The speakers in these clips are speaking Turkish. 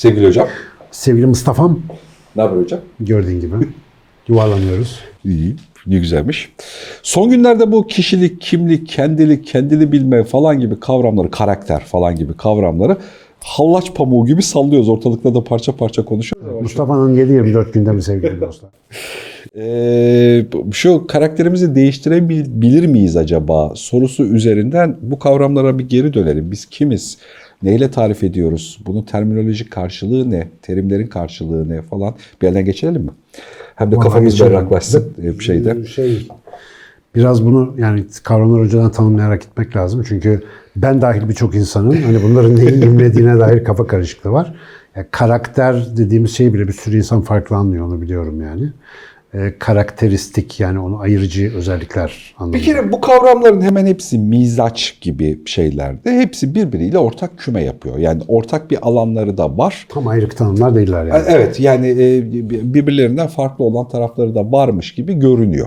Sevgili hocam. Sevgili Mustafa'm Ne haber hocam? gördüğün gibi yuvarlanıyoruz. İyi. Ne güzelmiş. Son günlerde bu kişilik, kimlik, kendilik, kendini bilme falan gibi kavramları, karakter falan gibi kavramları hallaç pamuğu gibi sallıyoruz. Ortalıkta da parça parça konuşuyoruz. Mustafa'nın 7-24 gündemi sevgili dostlar. Ee, şu karakterimizi değiştirebilir miyiz acaba sorusu üzerinden bu kavramlara bir geri dönelim. Biz kimiz? Neyle tarif ediyoruz? Bunun terminolojik karşılığı ne? Terimlerin karşılığı ne falan? Bir yerden geçirelim mi? Hem de Vallahi kafamız geçelim. berraklaşsın e, bir şeyde. Şey, biraz bunu yani kavramları önceden tanımlayarak gitmek lazım. Çünkü ben dahil birçok insanın hani bunların neyi imlediğine dair kafa karışıklığı var. Ya karakter dediğimiz şey bile bir sürü insan farklı anlıyor onu biliyorum yani. E, karakteristik yani onu ayırıcı özellikler anlamında. Bir kere bu kavramların hemen hepsi mizaç gibi şeylerde. Hepsi birbiriyle ortak küme yapıyor. Yani ortak bir alanları da var. Tam ayrık tanımlar değiller yani. Evet yani e, birbirlerinden farklı olan tarafları da varmış gibi görünüyor.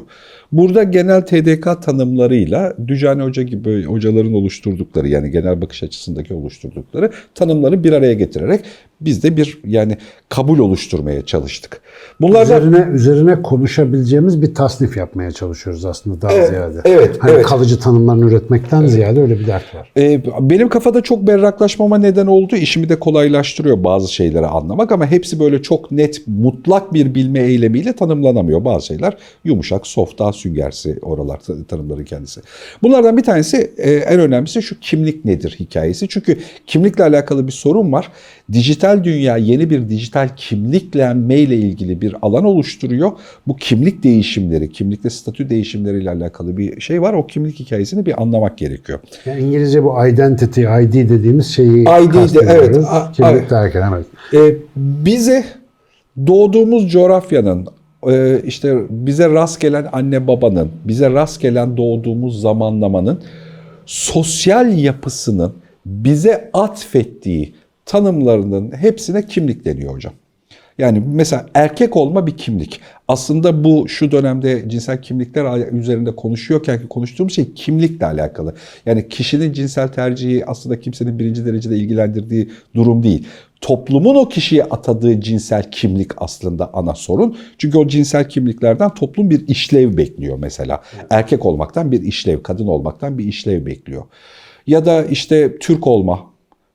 Burada genel TDK tanımlarıyla Dücani Hoca gibi hocaların oluşturdukları yani genel bakış açısındaki oluşturdukları tanımları bir araya getirerek biz de bir yani kabul oluşturmaya çalıştık. Bunlardan Üzerine üzerine konuşabileceğimiz bir tasnif yapmaya çalışıyoruz aslında daha Evet, ziyade. evet, hani evet. kalıcı tanımlarını üretmekten ziyade öyle bir dert var. Ee, benim kafada çok berraklaşmama neden oldu. İşimi de kolaylaştırıyor bazı şeyleri anlamak ama hepsi böyle çok net, mutlak bir bilme eylemiyle tanımlanamıyor. Bazı şeyler yumuşak, soft, daha süngersi oralar ta- tanımların kendisi. Bunlardan bir tanesi e, en önemlisi şu kimlik nedir hikayesi. Çünkü kimlikle alakalı bir sorun var. Dijital dünya yeni bir dijital kimliklenme ile ilgili bir alan oluşturuyor. Bu kimlik değişimleri, kimlikte statü değişimleriyle alakalı bir şey var. O kimlik hikayesini bir anlamak gerekiyor. Yani İngilizce bu identity, ID dediğimiz şeyi ID de, evet, a- Kimlik evet. derken evet. E, bize doğduğumuz coğrafyanın, e, işte bize rast gelen anne babanın, bize rast gelen doğduğumuz zamanlamanın sosyal yapısının bize atfettiği tanımlarının hepsine kimlik deniyor hocam. Yani mesela erkek olma bir kimlik. Aslında bu şu dönemde cinsel kimlikler üzerinde konuşuyorken ki konuştuğumuz şey kimlikle alakalı. Yani kişinin cinsel tercihi aslında kimsenin birinci derecede ilgilendirdiği durum değil. Toplumun o kişiye atadığı cinsel kimlik aslında ana sorun. Çünkü o cinsel kimliklerden toplum bir işlev bekliyor mesela. Erkek olmaktan bir işlev, kadın olmaktan bir işlev bekliyor. Ya da işte Türk olma,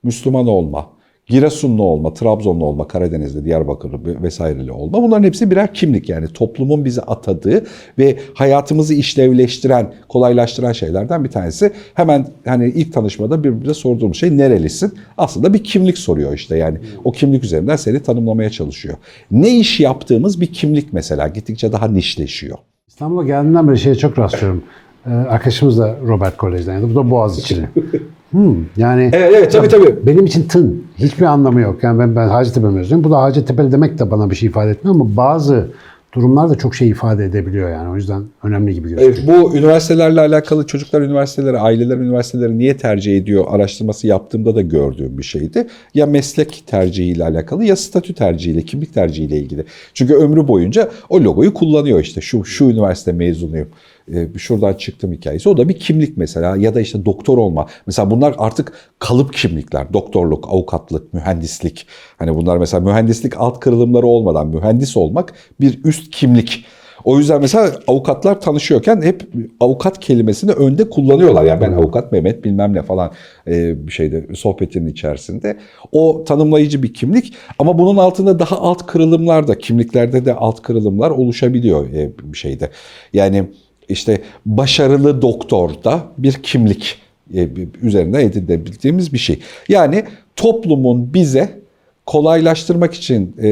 Müslüman olma, Giresunlu olma, Trabzonlu olma, Karadenizli, Diyarbakırlı vesaireli olma. Bunların hepsi birer kimlik yani toplumun bize atadığı ve hayatımızı işlevleştiren, kolaylaştıran şeylerden bir tanesi. Hemen hani ilk tanışmada birbirimize sorduğumuz şey nerelisin? Aslında bir kimlik soruyor işte yani. O kimlik üzerinden seni tanımlamaya çalışıyor. Ne iş yaptığımız bir kimlik mesela gittikçe daha nişleşiyor. İstanbul'a geldiğimden beri şeye çok rastlıyorum. Ee, arkadaşımız da Robert Kolej'den. Yani bu da Boğaziçi'li. hmm, yani Evet, evet, tabii, tabii. benim için tın. Hiçbir anlamı yok. Yani ben, ben Hacettepe mezunuyum. Bu da Hacettepe'li demek de bana bir şey ifade etmiyor ama bazı durumlar da çok şey ifade edebiliyor yani. O yüzden önemli gibi gözüküyor. Evet, bu üniversitelerle alakalı çocuklar üniversiteleri, aileler üniversiteleri niye tercih ediyor araştırması yaptığımda da gördüğüm bir şeydi. Ya meslek tercihiyle alakalı ya statü tercihiyle, kimlik tercihiyle ilgili. Çünkü ömrü boyunca o logoyu kullanıyor işte. Şu şu üniversite mezunuyum. Ee, şuradan çıktım hikayesi. O da bir kimlik mesela ya da işte doktor olma. Mesela bunlar artık kalıp kimlikler. Doktorluk, avukatlık, mühendislik. Hani bunlar mesela mühendislik alt kırılımları olmadan mühendis olmak bir üst kimlik. O yüzden mesela avukatlar tanışıyorken hep avukat kelimesini önde kullanıyorlar. Yani ben avukat Mehmet bilmem ne falan e, bir şeyde sohbetinin içerisinde. O tanımlayıcı bir kimlik ama bunun altında daha alt kırılımlar da kimliklerde de alt kırılımlar oluşabiliyor e, bir şeyde. Yani işte başarılı doktor da bir kimlik e, üzerine edinebildiğimiz bir şey. Yani toplumun bize kolaylaştırmak için e,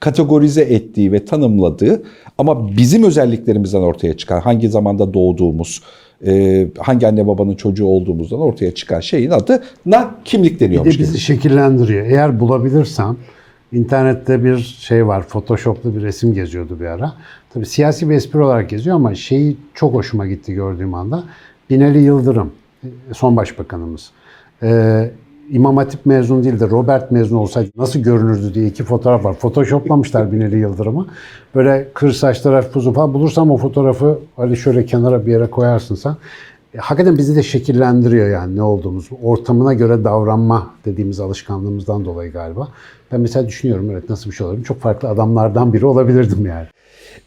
kategorize ettiği ve tanımladığı ama bizim özelliklerimizden ortaya çıkan hangi zamanda doğduğumuz, e, hangi anne babanın çocuğu olduğumuzdan ortaya çıkan şeyin adı na kimlik Bir de deniyormuş. bizi şekillendiriyor. Eğer bulabilirsem internette bir şey var. Photoshop'lu bir resim geziyordu bir ara. Tabii siyasi bir espri olarak geziyor ama şeyi çok hoşuma gitti gördüğüm anda. Binali Yıldırım, son başbakanımız. Ee, İmam Hatip mezun değil de Robert mezun olsaydı nasıl görünürdü diye iki fotoğraf var. Photoshoplamışlar Binali Yıldırım'ı. Böyle kır saçlar hafif uzun falan. Bulursam o fotoğrafı Ali şöyle kenara bir yere koyarsın sen. e, hakikaten bizi de şekillendiriyor yani ne olduğumuz. Ortamına göre davranma dediğimiz alışkanlığımızdan dolayı galiba. Ben mesela düşünüyorum evet nasıl bir şey olabilir? Çok farklı adamlardan biri olabilirdim yani.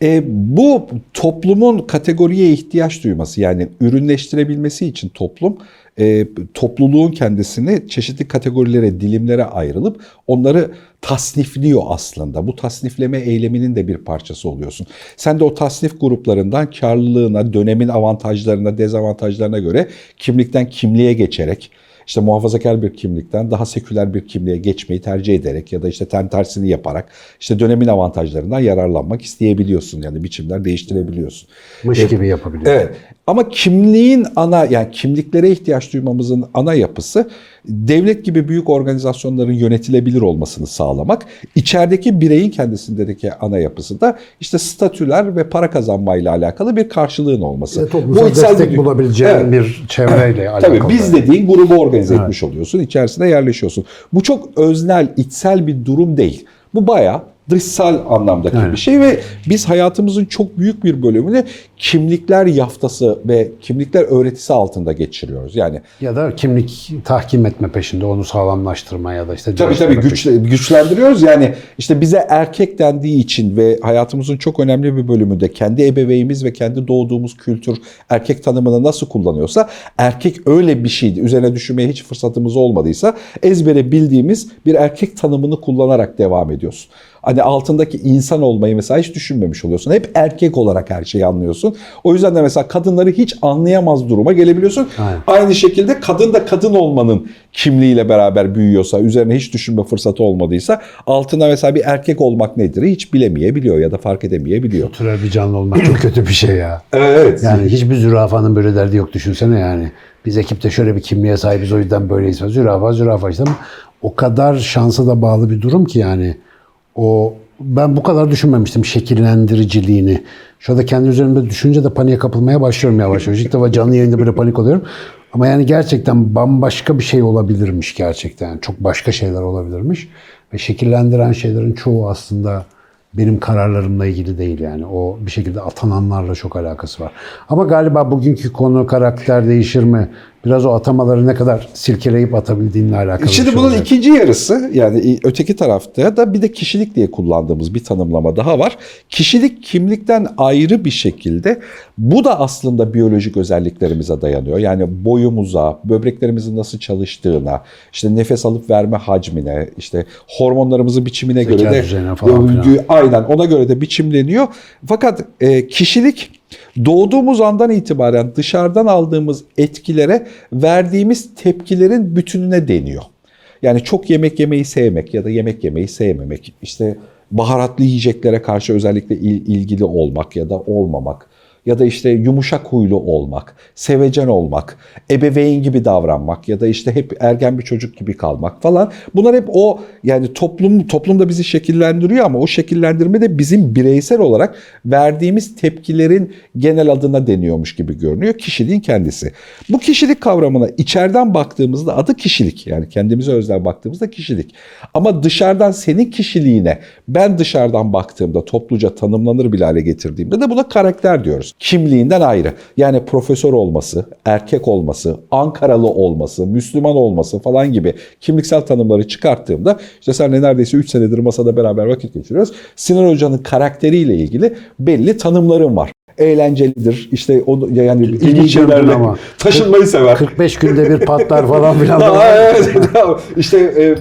E, bu toplumun kategoriye ihtiyaç duyması yani ürünleştirebilmesi için toplum e, topluluğun kendisini çeşitli kategorilere, dilimlere ayrılıp onları tasnifliyor aslında. Bu tasnifleme eyleminin de bir parçası oluyorsun. Sen de o tasnif gruplarından karlılığına, dönemin avantajlarına, dezavantajlarına göre kimlikten kimliğe geçerek işte muhafazakar bir kimlikten daha seküler bir kimliğe geçmeyi tercih ederek ya da işte ten tersini yaparak işte dönemin avantajlarından yararlanmak isteyebiliyorsun. Yani biçimler değiştirebiliyorsun. Mış gibi yapabiliyor. Evet. Ama kimliğin ana yani kimliklere ihtiyaç duymamızın ana yapısı devlet gibi büyük organizasyonların yönetilebilir olmasını sağlamak. İçerideki bireyin kendisindeki ana yapısı da işte statüler ve para kazanmayla alakalı bir karşılığın olması. Ve toplumsal içsel destek bir- bulabileceğin Evet. bir çevreyle alakalı. Tabii biz dediğin grubu organize etmiş oluyorsun. içerisine yerleşiyorsun. Bu çok öznel, içsel bir durum değil. Bu bayağı dışsal anlamdaki Evet. bir şey ve biz hayatımızın çok büyük bir bölümünü kimlikler yaftası ve kimlikler öğretisi altında geçiriyoruz. Yani Ya da kimlik tahkim etme peşinde, onu sağlamlaştırma ya da işte... Tabii tabii güç, güçlendiriyoruz. Yani işte bize erkek dendiği için ve hayatımızın çok önemli bir bölümünde kendi ebeveynimiz ve kendi doğduğumuz kültür erkek tanımını nasıl kullanıyorsa erkek öyle bir şeydi. Üzerine düşünmeye hiç fırsatımız olmadıysa ezbere bildiğimiz bir erkek tanımını kullanarak devam ediyorsun. Hani altındaki insan olmayı mesela hiç düşünmemiş oluyorsun. Hep erkek olarak her şeyi anlıyorsun. O yüzden de mesela kadınları hiç anlayamaz duruma gelebiliyorsun. Aynen. Aynı şekilde kadın da kadın olmanın kimliğiyle beraber büyüyorsa, üzerine hiç düşünme fırsatı olmadıysa altına mesela bir erkek olmak nedir hiç bilemeyebiliyor ya da fark edemeyebiliyor. Türel bir canlı olmak çok kötü bir şey ya. Evet. Yani hiçbir zürafanın böyle derdi yok düşünsene yani. Biz ekipte şöyle bir kimliğe sahibiz o yüzden böyleyiz. Zürafa zürafa işte ama o kadar şansa da bağlı bir durum ki yani. O ben bu kadar düşünmemiştim şekillendiriciliğini. Şu anda kendi üzerimde düşünce de paniğe kapılmaya başlıyorum yavaş yavaş. İlk defa canlı yayında böyle panik oluyorum. Ama yani gerçekten bambaşka bir şey olabilirmiş gerçekten. Çok başka şeyler olabilirmiş. Ve şekillendiren şeylerin çoğu aslında benim kararlarımla ilgili değil yani. O bir şekilde atananlarla çok alakası var. Ama galiba bugünkü konu karakter değişir mi? Biraz o atamaları ne kadar silkeleyip atabildiğinle alakalı. Şimdi şey bunun olacak. ikinci yarısı yani öteki tarafta da bir de kişilik diye kullandığımız bir tanımlama daha var. Kişilik kimlikten ayrı bir şekilde bu da aslında biyolojik özelliklerimize dayanıyor. Yani boyumuza, böbreklerimizin nasıl çalıştığına, işte nefes alıp verme hacmine, işte hormonlarımızın biçimine Zeka göre de falan aynen ona göre de biçimleniyor. Fakat e, kişilik doğduğumuz andan itibaren dışarıdan aldığımız etkilere verdiğimiz tepkilerin bütününe deniyor. Yani çok yemek yemeyi sevmek ya da yemek yemeyi sevmemek, işte baharatlı yiyeceklere karşı özellikle il- ilgili olmak ya da olmamak ya da işte yumuşak huylu olmak, sevecen olmak, ebeveyn gibi davranmak ya da işte hep ergen bir çocuk gibi kalmak falan. Bunlar hep o yani toplum toplumda bizi şekillendiriyor ama o şekillendirme de bizim bireysel olarak verdiğimiz tepkilerin genel adına deniyormuş gibi görünüyor. Kişiliğin kendisi. Bu kişilik kavramına içeriden baktığımızda adı kişilik. Yani kendimize özel baktığımızda kişilik. Ama dışarıdan senin kişiliğine ben dışarıdan baktığımda topluca tanımlanır bile hale getirdiğimde de buna karakter diyoruz. Kimliğinden ayrı. Yani profesör olması, erkek olması, Ankaralı olması, Müslüman olması falan gibi kimliksel tanımları çıkarttığımda işte senle neredeyse 3 senedir masada beraber vakit geçiriyoruz. Sinan Hoca'nın karakteriyle ilgili belli tanımlarım var. Eğlencelidir. İşte o yani ilginç İlginç şeylerle ama. taşınmayı sever. 45 günde bir patlar falan filan. Evet, işte e,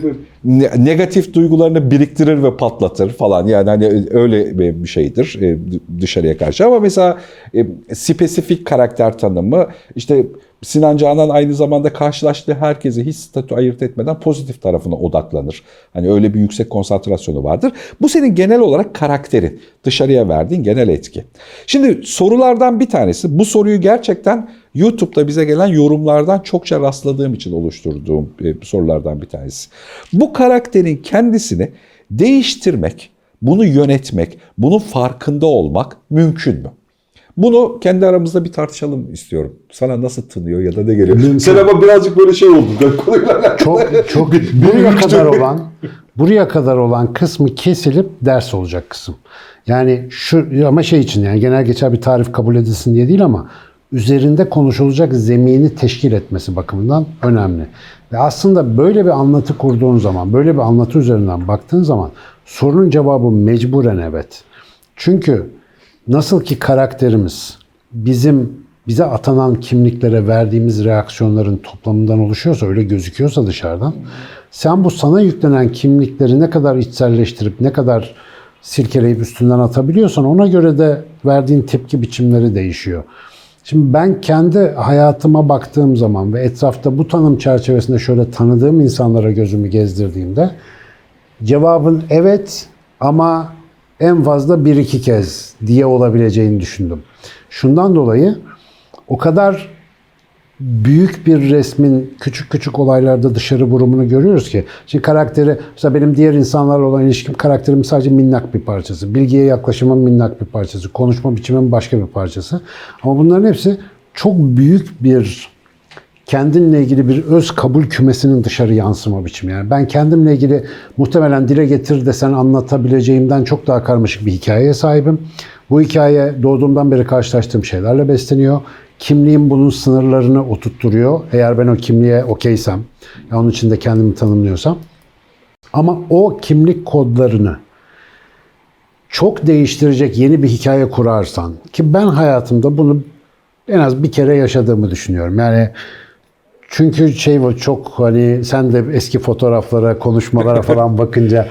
negatif duygularını biriktirir ve patlatır falan. Yani hani öyle bir şeydir e, dışarıya karşı. Ama mesela e, spesifik karakter tanımı işte Sinan Canan aynı zamanda karşılaştığı herkese hiç statü ayırt etmeden pozitif tarafına odaklanır. Hani öyle bir yüksek konsantrasyonu vardır. Bu senin genel olarak karakterin, dışarıya verdiğin genel etki. Şimdi sorulardan bir tanesi, bu soruyu gerçekten YouTube'da bize gelen yorumlardan çokça rastladığım için oluşturduğum e, sorulardan bir tanesi. Bu karakterin kendisini değiştirmek, bunu yönetmek, bunun farkında olmak mümkün mü? Bunu kendi aramızda bir tartışalım istiyorum. Sana nasıl tınıyor ya da ne geliyor? Mümkün. Sen ama birazcık böyle şey oldu. Ben konuyla alakalı. çok çok buraya kadar olan buraya kadar olan kısmı kesilip ders olacak kısım. Yani şu ama şey için yani genel geçer bir tarif kabul edilsin diye değil ama üzerinde konuşulacak zemini teşkil etmesi bakımından önemli. Ve aslında böyle bir anlatı kurduğun zaman, böyle bir anlatı üzerinden baktığın zaman sorunun cevabı mecburen evet. Çünkü nasıl ki karakterimiz bizim bize atanan kimliklere verdiğimiz reaksiyonların toplamından oluşuyorsa, öyle gözüküyorsa dışarıdan, sen bu sana yüklenen kimlikleri ne kadar içselleştirip, ne kadar silkeleyip üstünden atabiliyorsan ona göre de verdiğin tepki biçimleri değişiyor. Şimdi ben kendi hayatıma baktığım zaman ve etrafta bu tanım çerçevesinde şöyle tanıdığım insanlara gözümü gezdirdiğimde cevabın evet ama en fazla bir iki kez diye olabileceğini düşündüm. Şundan dolayı o kadar büyük bir resmin küçük küçük olaylarda dışarı vurumunu görüyoruz ki. Şimdi karakteri, mesela benim diğer insanlarla olan ilişkim karakterimin sadece minnak bir parçası. Bilgiye yaklaşımın minnak bir parçası. Konuşma biçimimin başka bir parçası. Ama bunların hepsi çok büyük bir kendinle ilgili bir öz kabul kümesinin dışarı yansıma biçimi. Yani ben kendimle ilgili muhtemelen dile getir desen anlatabileceğimden çok daha karmaşık bir hikayeye sahibim. Bu hikaye doğduğumdan beri karşılaştığım şeylerle besleniyor. Kimliğim bunun sınırlarını oturtturuyor. Eğer ben o kimliğe okeysem, ya onun içinde kendimi tanımlıyorsam. Ama o kimlik kodlarını çok değiştirecek yeni bir hikaye kurarsan ki ben hayatımda bunu en az bir kere yaşadığımı düşünüyorum. Yani çünkü şey bu çok hani sen de eski fotoğraflara, konuşmalara falan bakınca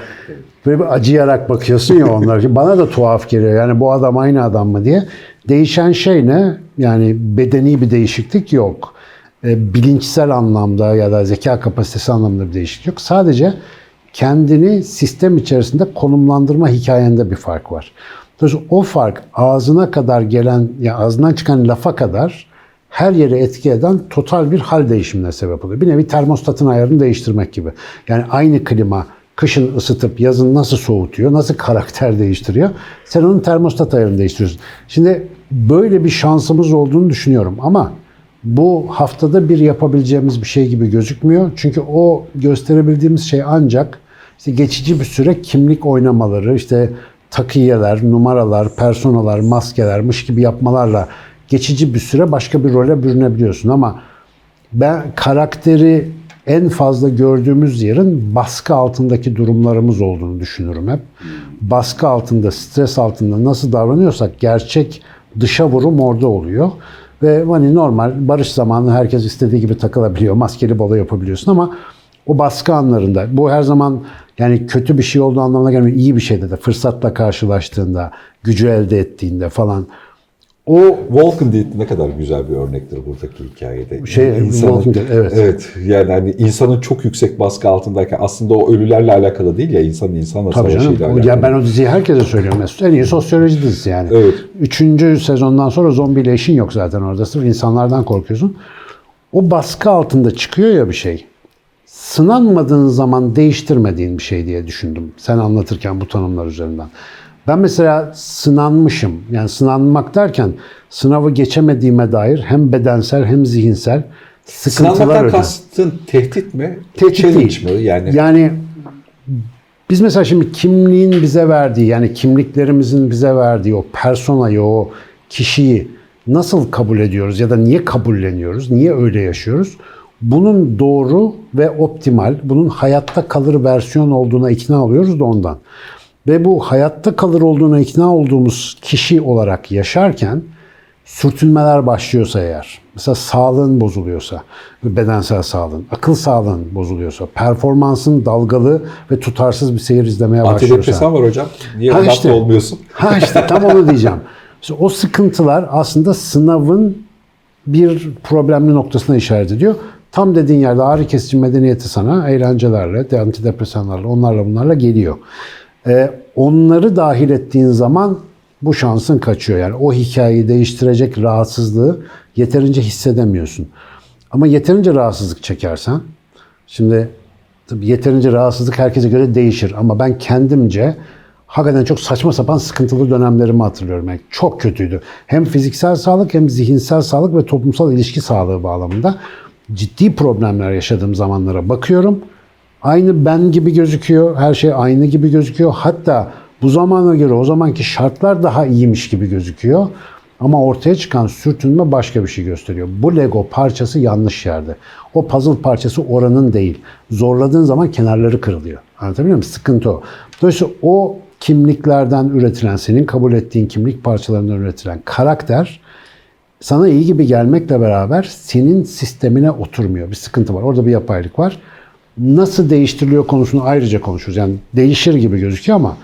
böyle bir acıyarak bakıyorsun ya onlar. Bana da tuhaf geliyor. Yani bu adam aynı adam mı diye. Değişen şey ne? Yani bedeni bir değişiklik yok. E, bilinçsel anlamda ya da zeka kapasitesi anlamında bir değişiklik yok. Sadece kendini sistem içerisinde konumlandırma hikayende bir fark var. Dolayısıyla o fark ağzına kadar gelen, ya ağzından çıkan lafa kadar her yere etki eden total bir hal değişimine sebep oluyor. Bir nevi termostatın ayarını değiştirmek gibi. Yani aynı klima kışın ısıtıp yazın nasıl soğutuyor, nasıl karakter değiştiriyor. Sen onun termostat ayarını değiştiriyorsun. Şimdi böyle bir şansımız olduğunu düşünüyorum ama bu haftada bir yapabileceğimiz bir şey gibi gözükmüyor. Çünkü o gösterebildiğimiz şey ancak işte geçici bir süre kimlik oynamaları, işte takiyeler, numaralar, personalar, maskelermiş gibi yapmalarla geçici bir süre başka bir role bürünebiliyorsun ama ben karakteri en fazla gördüğümüz yerin baskı altındaki durumlarımız olduğunu düşünürüm hep. Baskı altında, stres altında nasıl davranıyorsak gerçek dışa vurum orada oluyor. Ve hani normal barış zamanı herkes istediği gibi takılabiliyor. Maskeli balo yapabiliyorsun ama o baskı anlarında bu her zaman yani kötü bir şey olduğu anlamına gelmiyor. İyi bir şeyde de fırsatla karşılaştığında, gücü elde ettiğinde falan o Walking Dead ne kadar güzel bir örnektir buradaki hikayede. Şey, Walking Dead, evet. Evet. Yani hani insanın çok yüksek baskı altındayken aslında o ölülerle alakalı değil ya insanın insanla Tabii savaşıyla canım. alakalı. Ya ben o diziyi herkese söylüyorum. Mesut. En iyi sosyoloji dizisi yani. Evet. Üçüncü sezondan sonra zombiyle işin yok zaten orada. Sırf insanlardan korkuyorsun. O baskı altında çıkıyor ya bir şey. Sınanmadığın zaman değiştirmediğin bir şey diye düşündüm. Sen anlatırken bu tanımlar üzerinden. Ben mesela sınanmışım. Yani sınanmak derken sınavı geçemediğime dair hem bedensel hem zihinsel sıkıntılar ödedim. kastın tehdit mi? Tehdit değil. mi? Yani, Yani biz mesela şimdi kimliğin bize verdiği yani kimliklerimizin bize verdiği o personayı, o kişiyi nasıl kabul ediyoruz ya da niye kabulleniyoruz, niye öyle yaşıyoruz? Bunun doğru ve optimal, bunun hayatta kalır versiyon olduğuna ikna oluyoruz da ondan. Ve bu hayatta kalır olduğuna ikna olduğumuz kişi olarak yaşarken sürtünmeler başlıyorsa eğer, mesela sağlığın bozuluyorsa, bedensel sağlığın, akıl sağlığın bozuluyorsa, performansın dalgalı ve tutarsız bir seyir izlemeye başlıyorsa. antidepresan var hocam. Niye Ha işte. olmuyorsun? Ha işte tam onu diyeceğim. İşte o sıkıntılar aslında sınavın bir problemli noktasına işaret ediyor. Tam dediğin yerde ağrı kesici medeniyeti sana eğlencelerle, de antidepresanlarla, onlarla bunlarla geliyor. Ee, onları dahil ettiğin zaman bu şansın kaçıyor. Yani o hikayeyi değiştirecek rahatsızlığı yeterince hissedemiyorsun. Ama yeterince rahatsızlık çekersen, şimdi tabii yeterince rahatsızlık herkese göre değişir ama ben kendimce hakikaten çok saçma sapan sıkıntılı dönemlerimi hatırlıyorum. Yani çok kötüydü. Hem fiziksel sağlık hem zihinsel sağlık ve toplumsal ilişki sağlığı bağlamında ciddi problemler yaşadığım zamanlara bakıyorum. Aynı ben gibi gözüküyor. Her şey aynı gibi gözüküyor. Hatta bu zamana göre o zamanki şartlar daha iyiymiş gibi gözüküyor. Ama ortaya çıkan sürtünme başka bir şey gösteriyor. Bu Lego parçası yanlış yerde. O puzzle parçası oranın değil. Zorladığın zaman kenarları kırılıyor. Anlatabiliyor muyum? Sıkıntı o. Dolayısıyla o kimliklerden üretilen, senin kabul ettiğin kimlik parçalarından üretilen karakter sana iyi gibi gelmekle beraber senin sistemine oturmuyor. Bir sıkıntı var. Orada bir yapaylık var. Nasıl değiştiriliyor konusunu ayrıca konuşuruz. Yani değişir gibi gözüküyor ama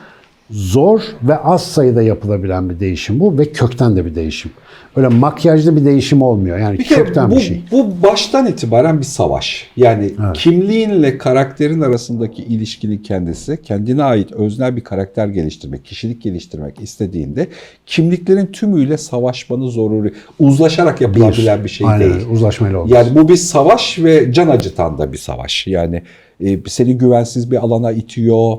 zor ve az sayıda yapılabilen bir değişim bu ve kökten de bir değişim. Öyle makyajlı bir değişim olmuyor. Yani Bir kökten bu, bir şey. bu baştan itibaren bir savaş. Yani kimliğinle karakterin arasındaki ilişkinin kendisi kendine ait öznel bir karakter geliştirmek, kişilik geliştirmek istediğinde kimliklerin tümüyle savaşmanı zoruri. Uzlaşarak yapılabilen bir, şey Aynen değil. uzlaşmayla olmaz. Yani bu bir savaş ve can acıtan da bir savaş. Yani e, seni güvensiz bir alana itiyor,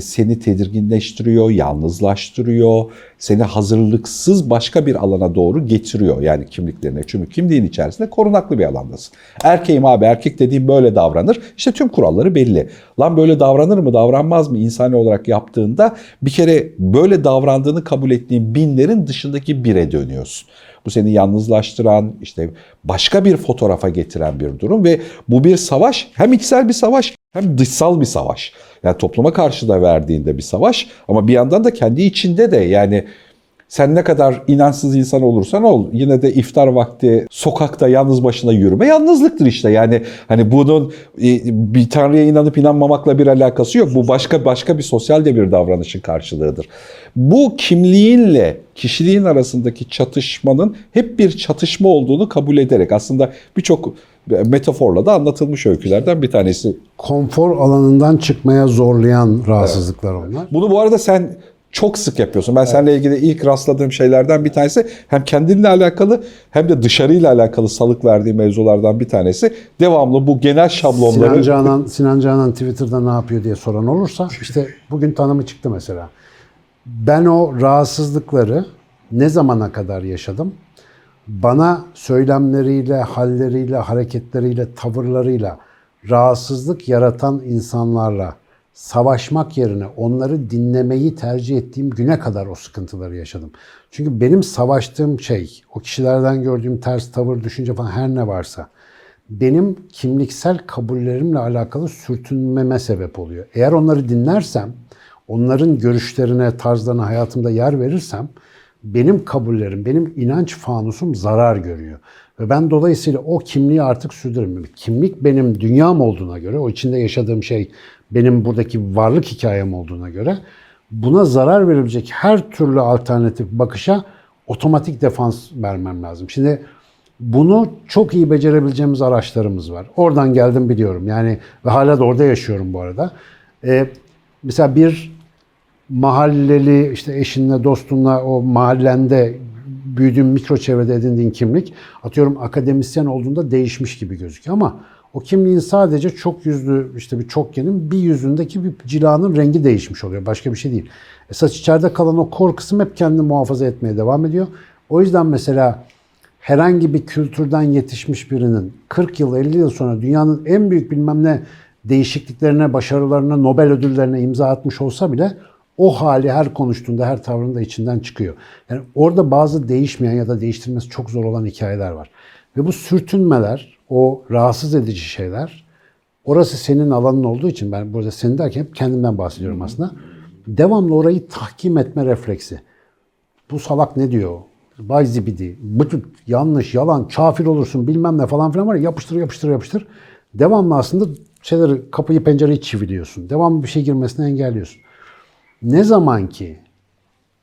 seni tedirginleştiriyor, yalnızlaştırıyor, seni hazırlıksız başka bir alana doğru getiriyor yani kimliklerine. Çünkü kimliğin içerisinde korunaklı bir alandasın. Erkeğim abi erkek dediğim böyle davranır. İşte tüm kuralları belli. Lan böyle davranır mı davranmaz mı insani olarak yaptığında bir kere böyle davrandığını kabul ettiğin binlerin dışındaki bire dönüyorsun. Bu seni yalnızlaştıran, işte başka bir fotoğrafa getiren bir durum ve bu bir savaş. Hem içsel bir savaş hem dışsal bir savaş. Yani topluma karşı da verdiğinde bir savaş ama bir yandan da kendi içinde de yani sen ne kadar inançsız insan olursan ol yine de iftar vakti sokakta yalnız başına yürüme yalnızlıktır işte. Yani hani bunun e, bir tanrıya inanıp inanmamakla bir alakası yok. Bu başka başka bir sosyal de bir davranışın karşılığıdır. Bu kimliğinle kişiliğin arasındaki çatışmanın hep bir çatışma olduğunu kabul ederek aslında birçok metaforla da anlatılmış öykülerden bir tanesi. Konfor alanından çıkmaya zorlayan rahatsızlıklar onlar. Bunu bu arada sen çok sık yapıyorsun. Ben seninle ilgili ilk rastladığım şeylerden bir tanesi hem kendinle alakalı hem de dışarıyla alakalı salık verdiği mevzulardan bir tanesi. Devamlı bu genel şablonları... Sinan Canan, Sinan Canan Twitter'da ne yapıyor diye soran olursa işte bugün tanımı çıktı mesela. Ben o rahatsızlıkları ne zamana kadar yaşadım? Bana söylemleriyle, halleriyle, hareketleriyle, tavırlarıyla rahatsızlık yaratan insanlarla savaşmak yerine onları dinlemeyi tercih ettiğim güne kadar o sıkıntıları yaşadım. Çünkü benim savaştığım şey, o kişilerden gördüğüm ters tavır, düşünce falan her ne varsa benim kimliksel kabullerimle alakalı sürtünmeme sebep oluyor. Eğer onları dinlersem, onların görüşlerine, tarzlarına hayatımda yer verirsem benim kabullerim, benim inanç fanusum zarar görüyor. Ve ben dolayısıyla o kimliği artık sürdüremiyorum. Kimlik benim dünyam olduğuna göre, o içinde yaşadığım şey benim buradaki varlık hikayem olduğuna göre buna zarar verebilecek her türlü alternatif bakışa otomatik defans vermem lazım. Şimdi bunu çok iyi becerebileceğimiz araçlarımız var. Oradan geldim biliyorum. Yani ve hala da orada yaşıyorum bu arada. Ee, mesela bir mahalleli işte eşinle dostunla o mahallende büyüdüğün mikro çevrede edindiğin kimlik atıyorum akademisyen olduğunda değişmiş gibi gözüküyor ama o kimliğin sadece çok yüzlü işte bir çokgenin bir yüzündeki bir cilanın rengi değişmiş oluyor. Başka bir şey değil. Esas içeride kalan o kor kısım hep kendini muhafaza etmeye devam ediyor. O yüzden mesela herhangi bir kültürden yetişmiş birinin 40 yıl 50 yıl sonra dünyanın en büyük bilmem ne değişikliklerine, başarılarına, Nobel ödüllerine imza atmış olsa bile o hali her konuştuğunda, her tavrında içinden çıkıyor. Yani orada bazı değişmeyen ya da değiştirmesi çok zor olan hikayeler var. Ve bu sürtünmeler, o rahatsız edici şeyler, orası senin alanın olduğu için ben burada senin derken hep kendimden bahsediyorum aslında. Devamlı orayı tahkim etme refleksi. Bu salak ne diyor? Bay zibidi, bıtık, yanlış, yalan, kafir olursun bilmem ne falan filan var ya yapıştır yapıştır yapıştır. Devamlı aslında şeyleri, kapıyı pencereyi çiviliyorsun. Devamlı bir şey girmesini engelliyorsun. Ne zaman ki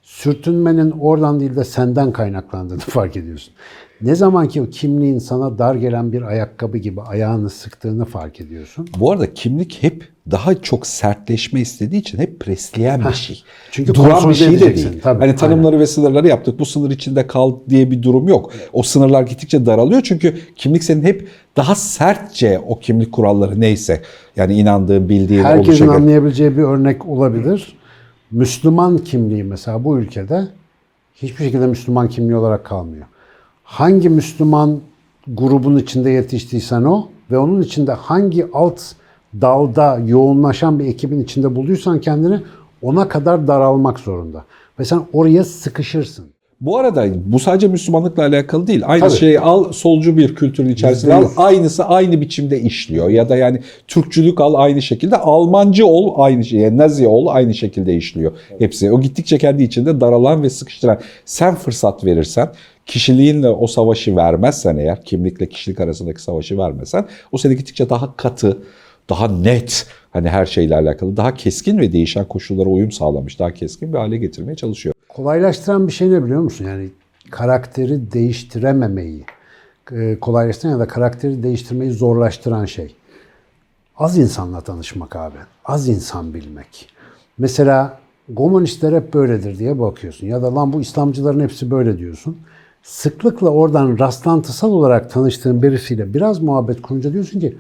sürtünmenin oradan değil de senden kaynaklandığını fark ediyorsun. Ne zaman ki o kimliğin sana dar gelen bir ayakkabı gibi ayağını sıktığını fark ediyorsun. Bu arada kimlik hep daha çok sertleşme istediği için hep presleyen bir şey. Çünkü duran bir şey de değil. tabii, hani tanımları ve sınırları yaptık. Bu sınır içinde kal diye bir durum yok. O sınırlar gittikçe daralıyor çünkü kimlik senin hep daha sertçe o kimlik kuralları neyse yani inandığın, bildiğin Herkesin olacak. anlayabileceği bir örnek olabilir. Müslüman kimliği mesela bu ülkede hiçbir şekilde Müslüman kimliği olarak kalmıyor. Hangi Müslüman grubun içinde yetiştiysen o ve onun içinde hangi alt dalda yoğunlaşan bir ekibin içinde bulduysan kendini ona kadar daralmak zorunda. Ve sen oraya sıkışırsın. Bu arada bu sadece Müslümanlıkla alakalı değil. Aynı Tabii. şeyi al solcu bir kültürün içerisinde al. Aynısı aynı biçimde işliyor. Ya da yani Türkçülük al aynı şekilde. Almancı ol aynı şey. Yani Nazi ol aynı şekilde işliyor. Hepsi. O gittikçe kendi içinde daralan ve sıkıştıran. Sen fırsat verirsen kişiliğinle o savaşı vermezsen eğer kimlikle kişilik arasındaki savaşı vermezsen o seni gittikçe daha katı, daha net hani her şeyle alakalı daha keskin ve değişen koşullara uyum sağlamış, daha keskin bir hale getirmeye çalışıyor. Kolaylaştıran bir şey ne biliyor musun? Yani karakteri değiştirememeyi, e, kolaylaştıran ya da karakteri değiştirmeyi zorlaştıran şey. Az insanla tanışmak abi. Az insan bilmek. Mesela komünistler hep böyledir diye bakıyorsun. Ya da lan bu İslamcıların hepsi böyle diyorsun. Sıklıkla oradan rastlantısal olarak tanıştığın birisiyle biraz muhabbet kurunca diyorsun ki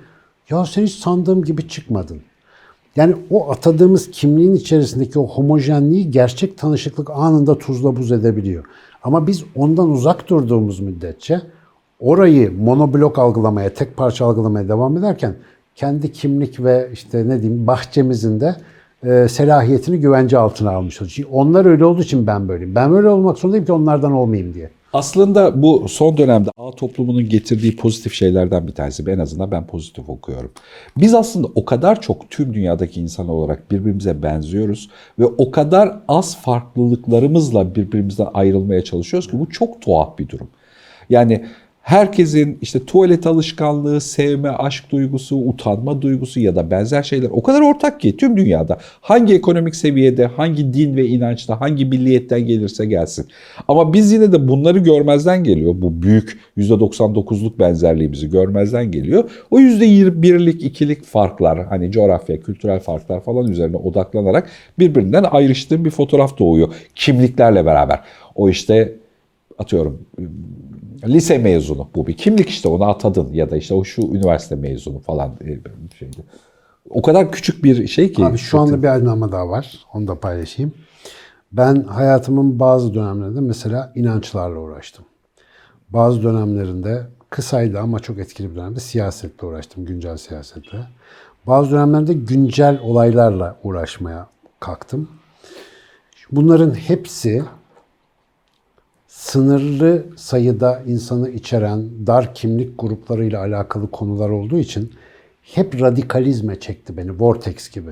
ya sen hiç sandığım gibi çıkmadın. Yani o atadığımız kimliğin içerisindeki o homojenliği gerçek tanışıklık anında tuzla buz edebiliyor. Ama biz ondan uzak durduğumuz müddetçe orayı monoblok algılamaya, tek parça algılamaya devam ederken kendi kimlik ve işte ne diyeyim bahçemizin de e, selahiyetini güvence altına almış. Çünkü onlar öyle olduğu için ben böyleyim. Ben öyle olmak zorundayım ki onlardan olmayayım diye. Aslında bu son dönemde ağ toplumunun getirdiği pozitif şeylerden bir tanesi. En azından ben pozitif okuyorum. Biz aslında o kadar çok tüm dünyadaki insan olarak birbirimize benziyoruz ve o kadar az farklılıklarımızla birbirimizden ayrılmaya çalışıyoruz ki bu çok tuhaf bir durum. Yani herkesin işte tuvalet alışkanlığı, sevme, aşk duygusu, utanma duygusu ya da benzer şeyler o kadar ortak ki tüm dünyada hangi ekonomik seviyede, hangi din ve inançta, hangi milliyetten gelirse gelsin. Ama biz yine de bunları görmezden geliyor. Bu büyük %99'luk benzerliğimizi görmezden geliyor. O %1'lik, ikilik farklar, hani coğrafya, kültürel farklar falan üzerine odaklanarak birbirinden ayrıştığım bir fotoğraf doğuyor. Kimliklerle beraber. O işte atıyorum lise mezunu bu bir kimlik işte onu atadın ya da işte o şu üniversite mezunu falan e, şeydi. O kadar küçük bir şey ki. Abi şu anda bir aydınlanma daha var. Onu da paylaşayım. Ben hayatımın bazı dönemlerinde mesela inançlarla uğraştım. Bazı dönemlerinde kısaydı ama çok etkili bir dönemde siyasetle uğraştım, güncel siyasetle. Bazı dönemlerde güncel olaylarla uğraşmaya kalktım. Bunların hepsi sınırlı sayıda insanı içeren dar kimlik gruplarıyla alakalı konular olduğu için hep radikalizme çekti beni, vortex gibi.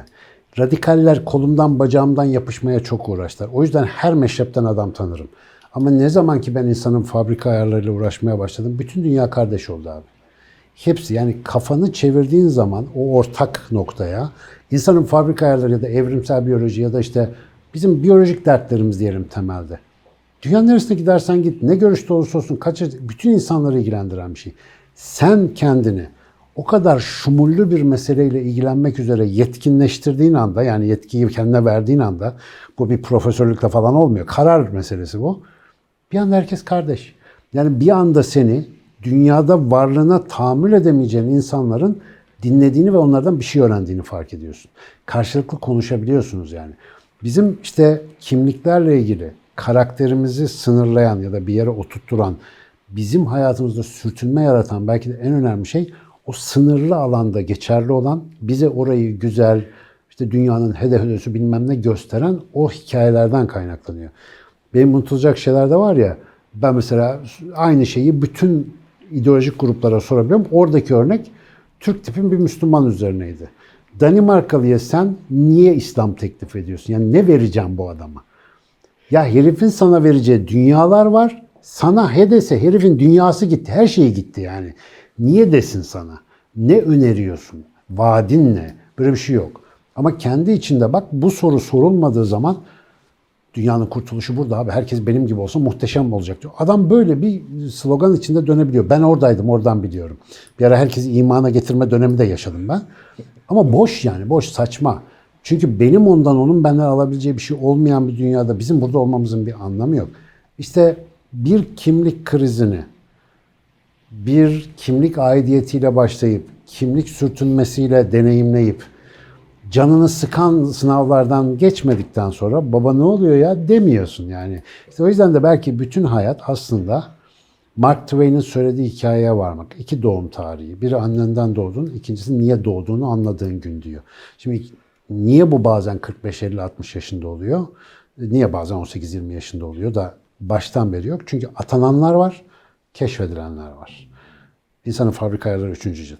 Radikaller kolumdan bacağımdan yapışmaya çok uğraştılar. O yüzden her meşrepten adam tanırım. Ama ne zaman ki ben insanın fabrika ayarlarıyla uğraşmaya başladım, bütün dünya kardeş oldu abi. Hepsi yani kafanı çevirdiğin zaman o ortak noktaya insanın fabrika ayarları ya da evrimsel biyoloji ya da işte bizim biyolojik dertlerimiz diyelim temelde. Dünyanın neresine gidersen git, ne görüşte olursa olsun, kaç, bütün insanları ilgilendiren bir şey. Sen kendini o kadar şumullü bir meseleyle ilgilenmek üzere yetkinleştirdiğin anda, yani yetkiyi kendine verdiğin anda, bu bir profesörlükle falan olmuyor, karar meselesi bu. Bir anda herkes kardeş. Yani bir anda seni dünyada varlığına tahammül edemeyeceğin insanların dinlediğini ve onlardan bir şey öğrendiğini fark ediyorsun. Karşılıklı konuşabiliyorsunuz yani. Bizim işte kimliklerle ilgili karakterimizi sınırlayan ya da bir yere oturtturan, bizim hayatımızda sürtünme yaratan belki de en önemli şey o sınırlı alanda geçerli olan, bize orayı güzel, işte dünyanın hedef ödüsü bilmem ne gösteren o hikayelerden kaynaklanıyor. Benim unutulacak şeyler de var ya, ben mesela aynı şeyi bütün ideolojik gruplara sorabiliyorum. Oradaki örnek Türk tipin bir Müslüman üzerineydi. Danimarkalı'ya sen niye İslam teklif ediyorsun? Yani ne vereceğim bu adama? Ya herifin sana vereceği dünyalar var. Sana he dese herifin dünyası gitti. Her şeyi gitti yani. Niye desin sana? Ne öneriyorsun? Vaadin ne? Böyle bir şey yok. Ama kendi içinde bak bu soru sorulmadığı zaman dünyanın kurtuluşu burada abi. Herkes benim gibi olsa muhteşem olacak diyor. Adam böyle bir slogan içinde dönebiliyor. Ben oradaydım, oradan biliyorum. Bir ara herkesi imana getirme dönemi de yaşadım ben. Ama boş yani, boş, saçma. Çünkü benim ondan onun benden alabileceği bir şey olmayan bir dünyada bizim burada olmamızın bir anlamı yok. İşte bir kimlik krizini, bir kimlik aidiyetiyle başlayıp, kimlik sürtünmesiyle deneyimleyip, canını sıkan sınavlardan geçmedikten sonra baba ne oluyor ya demiyorsun yani. İşte o yüzden de belki bütün hayat aslında Mark Twain'in söylediği hikayeye varmak. İki doğum tarihi. Biri annenden doğdun, ikincisi niye doğduğunu anladığın gün diyor. Şimdi niye bu bazen 45, 50, 60 yaşında oluyor? Niye bazen 18, 20 yaşında oluyor da baştan beri yok. Çünkü atananlar var, keşfedilenler var. İnsanın fabrika ayarları üçüncü cilt.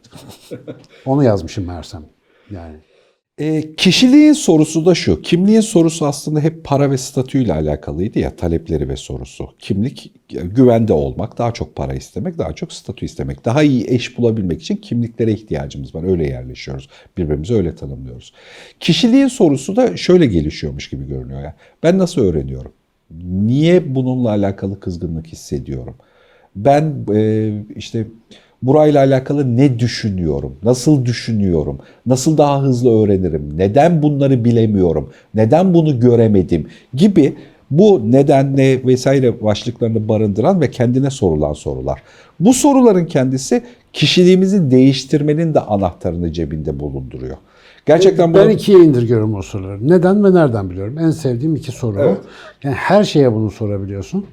Onu yazmışım meğersem. Yani E, kişiliğin sorusu da şu. Kimliğin sorusu aslında hep para ve statüyle alakalıydı ya talepleri ve sorusu. Kimlik güvende olmak, daha çok para istemek, daha çok statü istemek. Daha iyi eş bulabilmek için kimliklere ihtiyacımız var. Öyle yerleşiyoruz. Birbirimizi öyle tanımlıyoruz. Kişiliğin sorusu da şöyle gelişiyormuş gibi görünüyor ya. Ben nasıl öğreniyorum? Niye bununla alakalı kızgınlık hissediyorum? Ben e, işte burayla alakalı ne düşünüyorum? Nasıl düşünüyorum? Nasıl daha hızlı öğrenirim? Neden bunları bilemiyorum? Neden bunu göremedim? Gibi bu neden ne vesaire başlıklarını barındıran ve kendine sorulan sorular. Bu soruların kendisi kişiliğimizi değiştirmenin de anahtarını cebinde bulunduruyor. Gerçekten ben bunu- ikiye indirgiyorum o soruları. Neden ve nereden biliyorum? En sevdiğim iki soru. Evet. Yani her şeye bunu sorabiliyorsun.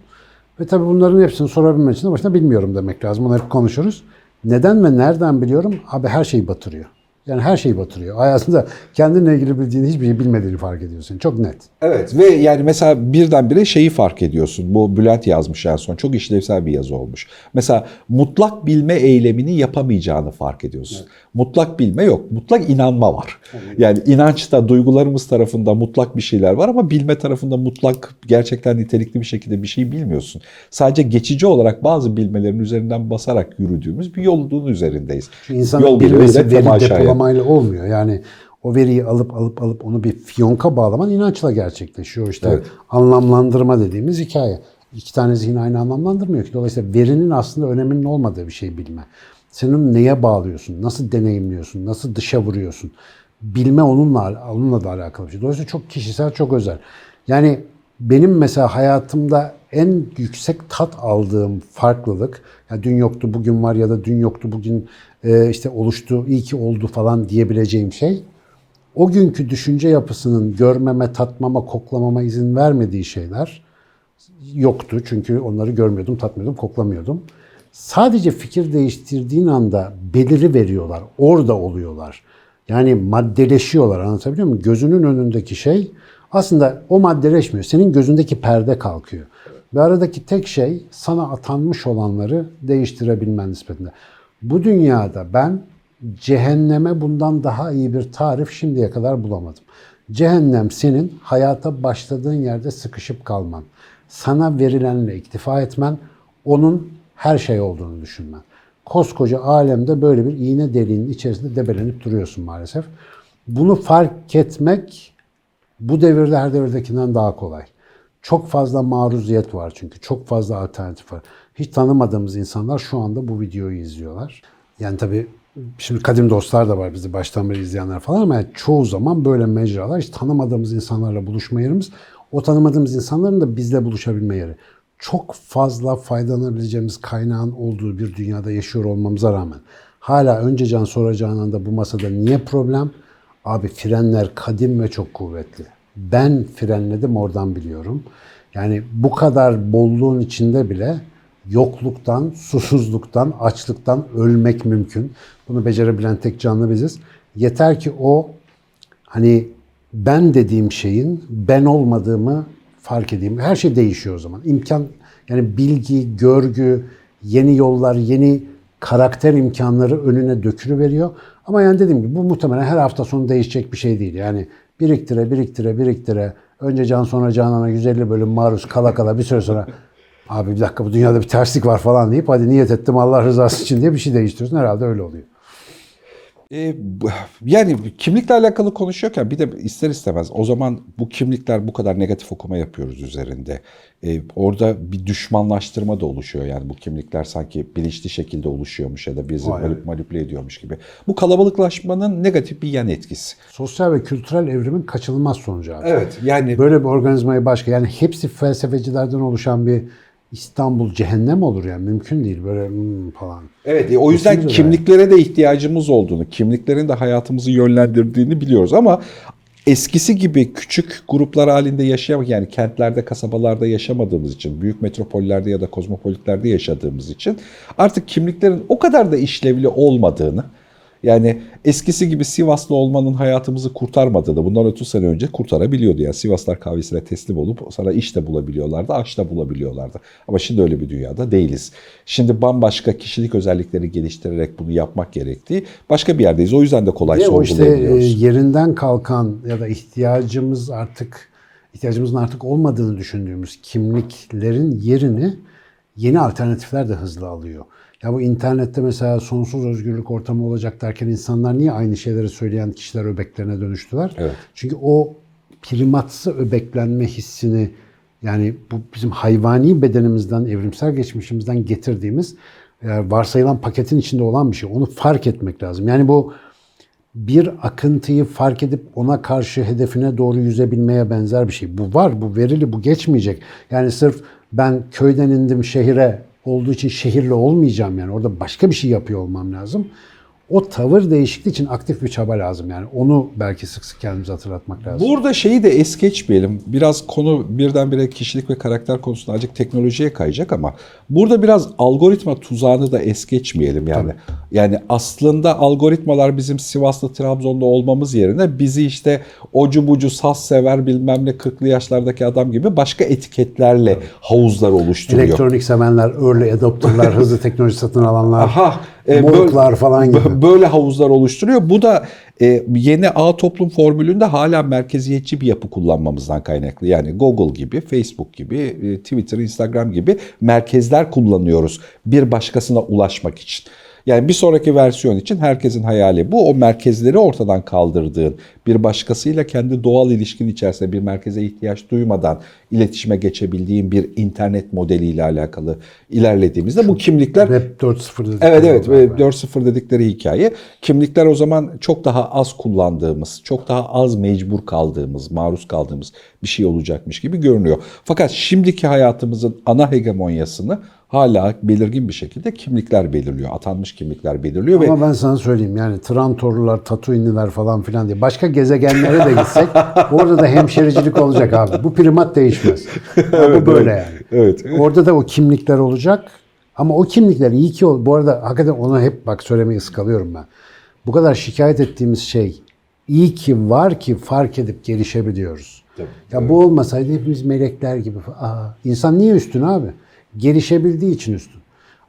Ve tabii bunların hepsini sorabilmek için de başta bilmiyorum demek lazım. Bunu hep konuşuruz. Neden ve nereden biliyorum? Abi her şeyi batırıyor. Yani her şeyi batırıyor. Hayatında kendinle ilgili bildiğin hiçbir şey bilmediğini fark ediyorsun. Çok net. Evet ve yani mesela birdenbire şeyi fark ediyorsun. Bu Bülent yazmış en son. Çok işlevsel bir yazı olmuş. Mesela mutlak bilme eylemini yapamayacağını fark ediyorsun. Mutlak bilme yok. Mutlak inanma var. Yani inançta, duygularımız tarafında mutlak bir şeyler var ama bilme tarafında mutlak, gerçekten nitelikli bir şekilde bir şey bilmiyorsun. Sadece geçici olarak bazı bilmelerin üzerinden basarak yürüdüğümüz bir yolun üzerindeyiz. İnsanın Yol bilmesi veri temaşaya. Depolamayla olmuyor. Yani o veriyi alıp alıp alıp onu bir fiyonka bağlaman inançla gerçekleşiyor. İşte Evet. anlamlandırma dediğimiz hikaye. İki tane zihin aynı anlamlandırmıyor ki. Dolayısıyla verinin aslında öneminin olmadığı bir şey bilme. Sen onu neye bağlıyorsun? Nasıl deneyimliyorsun? Nasıl dışa vuruyorsun? Bilme onunla, onunla da alakalı bir şey. Dolayısıyla çok kişisel, çok özel. Yani benim mesela hayatımda en yüksek tat aldığım farklılık, ya dün yoktu bugün var ya da dün yoktu bugün e, işte oluştu, iyi ki oldu falan diyebileceğim şey, o günkü düşünce yapısının görmeme, tatmama, koklamama izin vermediği şeyler yoktu. Çünkü onları görmüyordum, tatmıyordum, koklamıyordum. Sadece fikir değiştirdiğin anda beliri veriyorlar, orada oluyorlar. Yani maddeleşiyorlar anlatabiliyor muyum? Gözünün önündeki şey aslında o maddeleşmiyor. Senin gözündeki perde kalkıyor. Ve aradaki tek şey sana atanmış olanları değiştirebilmen nispetinde. Bu dünyada ben cehenneme bundan daha iyi bir tarif şimdiye kadar bulamadım. Cehennem senin hayata başladığın yerde sıkışıp kalman. Sana verilenle iktifa etmen, onun her şey olduğunu düşünmen. Koskoca alemde böyle bir iğne deliğinin içerisinde debelenip duruyorsun maalesef. Bunu fark etmek bu devirde her devirdekinden daha kolay. Çok fazla maruziyet var çünkü. Çok fazla alternatif var. Hiç tanımadığımız insanlar şu anda bu videoyu izliyorlar. Yani tabii şimdi kadim dostlar da var bizi baştan beri izleyenler falan ama yani çoğu zaman böyle mecralar hiç tanımadığımız insanlarla buluşma yerimiz. O tanımadığımız insanların da bizle buluşabilme yeri. Çok fazla faydalanabileceğimiz kaynağın olduğu bir dünyada yaşıyor olmamıza rağmen hala önce can sonra canan da bu masada niye problem? Abi frenler kadim ve çok kuvvetli. Ben frenledim oradan biliyorum. Yani bu kadar bolluğun içinde bile yokluktan, susuzluktan, açlıktan ölmek mümkün. Bunu becerebilen tek canlı biziz. Yeter ki o hani ben dediğim şeyin ben olmadığımı fark edeyim. Her şey değişiyor o zaman. İmkan yani bilgi, görgü, yeni yollar, yeni karakter imkanları önüne dökülü veriyor. Ama yani dediğim gibi bu muhtemelen her hafta sonu değişecek bir şey değil. Yani biriktire, biriktire, biriktire. Önce can sonra canana 150 bölüm maruz kala kala bir süre sonra abi bir dakika bu dünyada bir terslik var falan deyip hadi niyet ettim Allah rızası için diye bir şey değiştiriyorsun. Herhalde öyle oluyor. E, yani kimlikle alakalı konuşuyorken bir de ister istemez o zaman bu kimlikler bu kadar negatif okuma yapıyoruz üzerinde. E, orada bir düşmanlaştırma da oluşuyor yani bu kimlikler sanki bilinçli şekilde oluşuyormuş ya da bizi Vay manip- manipüle ediyormuş gibi. Bu kalabalıklaşmanın negatif bir yan etkisi. Sosyal ve kültürel evrimin kaçınılmaz sonucu abi. Evet yani Böyle bir organizmayı başka yani hepsi felsefecilerden oluşan bir İstanbul cehennem olur yani mümkün değil böyle hmm falan. Evet, e, o yüzden Kesinlikle kimliklere de ihtiyacımız olduğunu, kimliklerin de hayatımızı yönlendirdiğini biliyoruz ama eskisi gibi küçük gruplar halinde yaşayamak yani kentlerde, kasabalarda yaşamadığımız için, büyük metropollerde ya da kozmopolitlerde yaşadığımız için artık kimliklerin o kadar da işlevli olmadığını, Yani eskisi gibi Sivaslı olmanın hayatımızı kurtarmadığını bundan 30 sene önce kurtarabiliyordu. Yani Sivaslar kahvesine teslim olup sana iş de bulabiliyorlardı, aş da bulabiliyorlardı. Ama şimdi öyle bir dünyada değiliz. Şimdi bambaşka kişilik özellikleri geliştirerek bunu yapmak gerektiği başka bir yerdeyiz. O yüzden de kolay o işte e, sorgulayabiliyoruz. yerinden kalkan ya da ihtiyacımız artık ihtiyacımızın artık olmadığını düşündüğümüz kimliklerin yerini yeni alternatifler de hızlı alıyor. Ya bu internette mesela sonsuz özgürlük ortamı olacak derken insanlar niye aynı şeyleri söyleyen kişiler öbeklerine dönüştüler? Evet. Çünkü o primatsı öbeklenme hissini yani bu bizim hayvani bedenimizden, evrimsel geçmişimizden getirdiğimiz e, varsayılan paketin içinde olan bir şey. Onu fark etmek lazım. Yani bu bir akıntıyı fark edip ona karşı hedefine doğru yüzebilmeye benzer bir şey. Bu var, bu verili, bu geçmeyecek. Yani sırf ben köyden indim şehire olduğu için şehirli olmayacağım yani. Orada başka bir şey yapıyor olmam lazım. O tavır değişikliği için aktif bir çaba lazım yani. Onu belki sık sık kendimize hatırlatmak lazım. Burada şeyi de es geçmeyelim. Biraz konu birdenbire kişilik ve karakter konusunda azıcık teknolojiye kayacak ama burada biraz algoritma tuzağını da es geçmeyelim yani. Yani aslında algoritmalar bizim Sivas'ta, Trabzon'da olmamız yerine bizi işte ocu bucu saz sever bilmem ne 40'lı yaşlardaki adam gibi başka etiketlerle havuzlar oluşturuyor. Elektronik sevenler, early adopterlar, hızlı teknoloji satın alanlar, Aha, e, moruklar böyle- falan gibi. bö- Böyle havuzlar oluşturuyor. Bu da e, yeni ağ toplum formülünde hala merkeziyetçi bir yapı kullanmamızdan kaynaklı. Yani Google gibi, Facebook gibi, e, Twitter, Instagram gibi merkezler kullanıyoruz bir başkasına ulaşmak için. Yani bir sonraki versiyon için herkesin hayali bu. O merkezleri ortadan kaldırdığın, bir başkasıyla kendi doğal ilişkin içerisinde bir merkeze ihtiyaç duymadan iletişime geçebildiğin bir internet modeliyle alakalı ilerlediğimizde bu kimlikler Web 4.0 dedikleri Evet evet ve galiba. 4.0 dedikleri hikaye. Kimlikler o zaman çok daha az kullandığımız, çok daha az mecbur kaldığımız, maruz kaldığımız bir şey olacakmış gibi görünüyor. Fakat şimdiki hayatımızın ana hegemonyasını hala belirgin bir şekilde kimlikler belirliyor. Atanmış kimlikler belirliyor ve Ama ben sana söyleyeyim yani Trantorlular, Tatooine'liler falan filan diye başka gezegenlere de gitsek orada da hemşericilik olacak abi. Bu primat değişmez. bu böyle yani. evet. Orada da o kimlikler olacak. Ama o kimlikler iyi ki. Bu arada hakikaten onu hep bak söylemeyi ıskalıyorum ben. Bu kadar şikayet ettiğimiz şey iyi ki var ki fark edip gelişebiliyoruz. ya bu olmasaydı hepimiz melekler gibi. Aa, insan niye üstün abi? Gelişebildiği için üstün.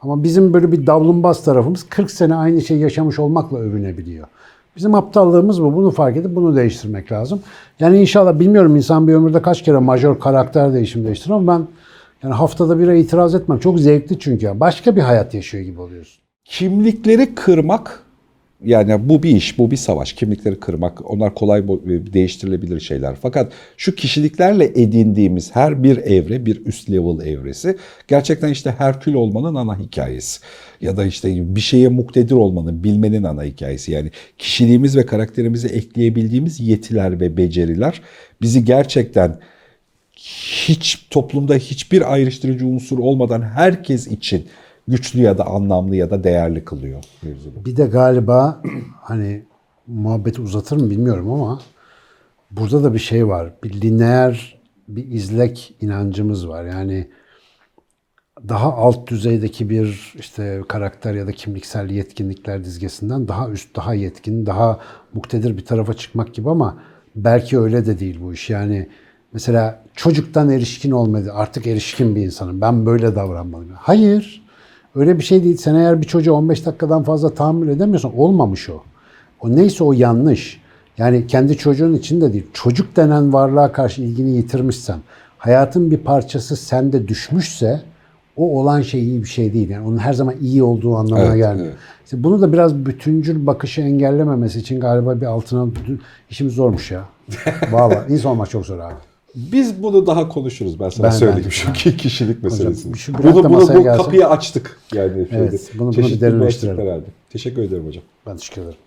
Ama bizim böyle bir davlumbaz tarafımız 40 sene aynı şey yaşamış olmakla övünebiliyor. Bizim aptallığımız bu. Bunu fark edip bunu değiştirmek lazım. Yani inşallah bilmiyorum insan bir ömürde kaç kere majör karakter değişim değiştirir ama ben yani haftada bire itiraz etmem. Çok zevkli çünkü. Başka bir hayat yaşıyor gibi oluyorsun. Kimlikleri kırmak yani bu bir iş, bu bir savaş. Kimlikleri kırmak, onlar kolay bo- değiştirilebilir şeyler. Fakat şu kişiliklerle edindiğimiz her bir evre, bir üst level evresi gerçekten işte Herkül olmanın ana hikayesi. Ya da işte bir şeye muktedir olmanın, bilmenin ana hikayesi. Yani kişiliğimiz ve karakterimize ekleyebildiğimiz yetiler ve beceriler bizi gerçekten hiç toplumda hiçbir ayrıştırıcı unsur olmadan herkes için güçlü ya da anlamlı ya da değerli kılıyor mevzuda. Bir de galiba hani muhabbeti uzatır mı bilmiyorum ama burada da bir şey var. Bir lineer bir izlek inancımız var. Yani daha alt düzeydeki bir işte karakter ya da kimliksel yetkinlikler dizgesinden daha üst, daha yetkin, daha muktedir bir tarafa çıkmak gibi ama belki öyle de değil bu iş. Yani mesela çocuktan erişkin olmadı. Artık erişkin bir insanım. Ben böyle davranmalıyım. Hayır. Öyle bir şey değil. Sen eğer bir çocuğa 15 dakikadan fazla tahammül edemiyorsan olmamış o. O neyse o yanlış. Yani kendi çocuğun için de değil. Çocuk denen varlığa karşı ilgini yitirmişsen, hayatın bir parçası sende düşmüşse o olan şey iyi bir şey değil. Yani onun her zaman iyi olduğu anlamına Evet, gelmiyor. evet. İşte bunu da biraz bütüncül bakışı engellememesi için galiba bir altına işimiz zormuş ya. Vallahi insan olmak çok zor abi. Biz bunu daha konuşuruz ben sana Ben- söyleyeyim bence- şu ki kişilik meselesini. şu bırak bunu bunu bu gelsin. kapıyı açtık yani. Evet, şeyde. bunu- bunu bir derinleştirelim. Teşekkür ederim hocam. Ben teşekkür ederim.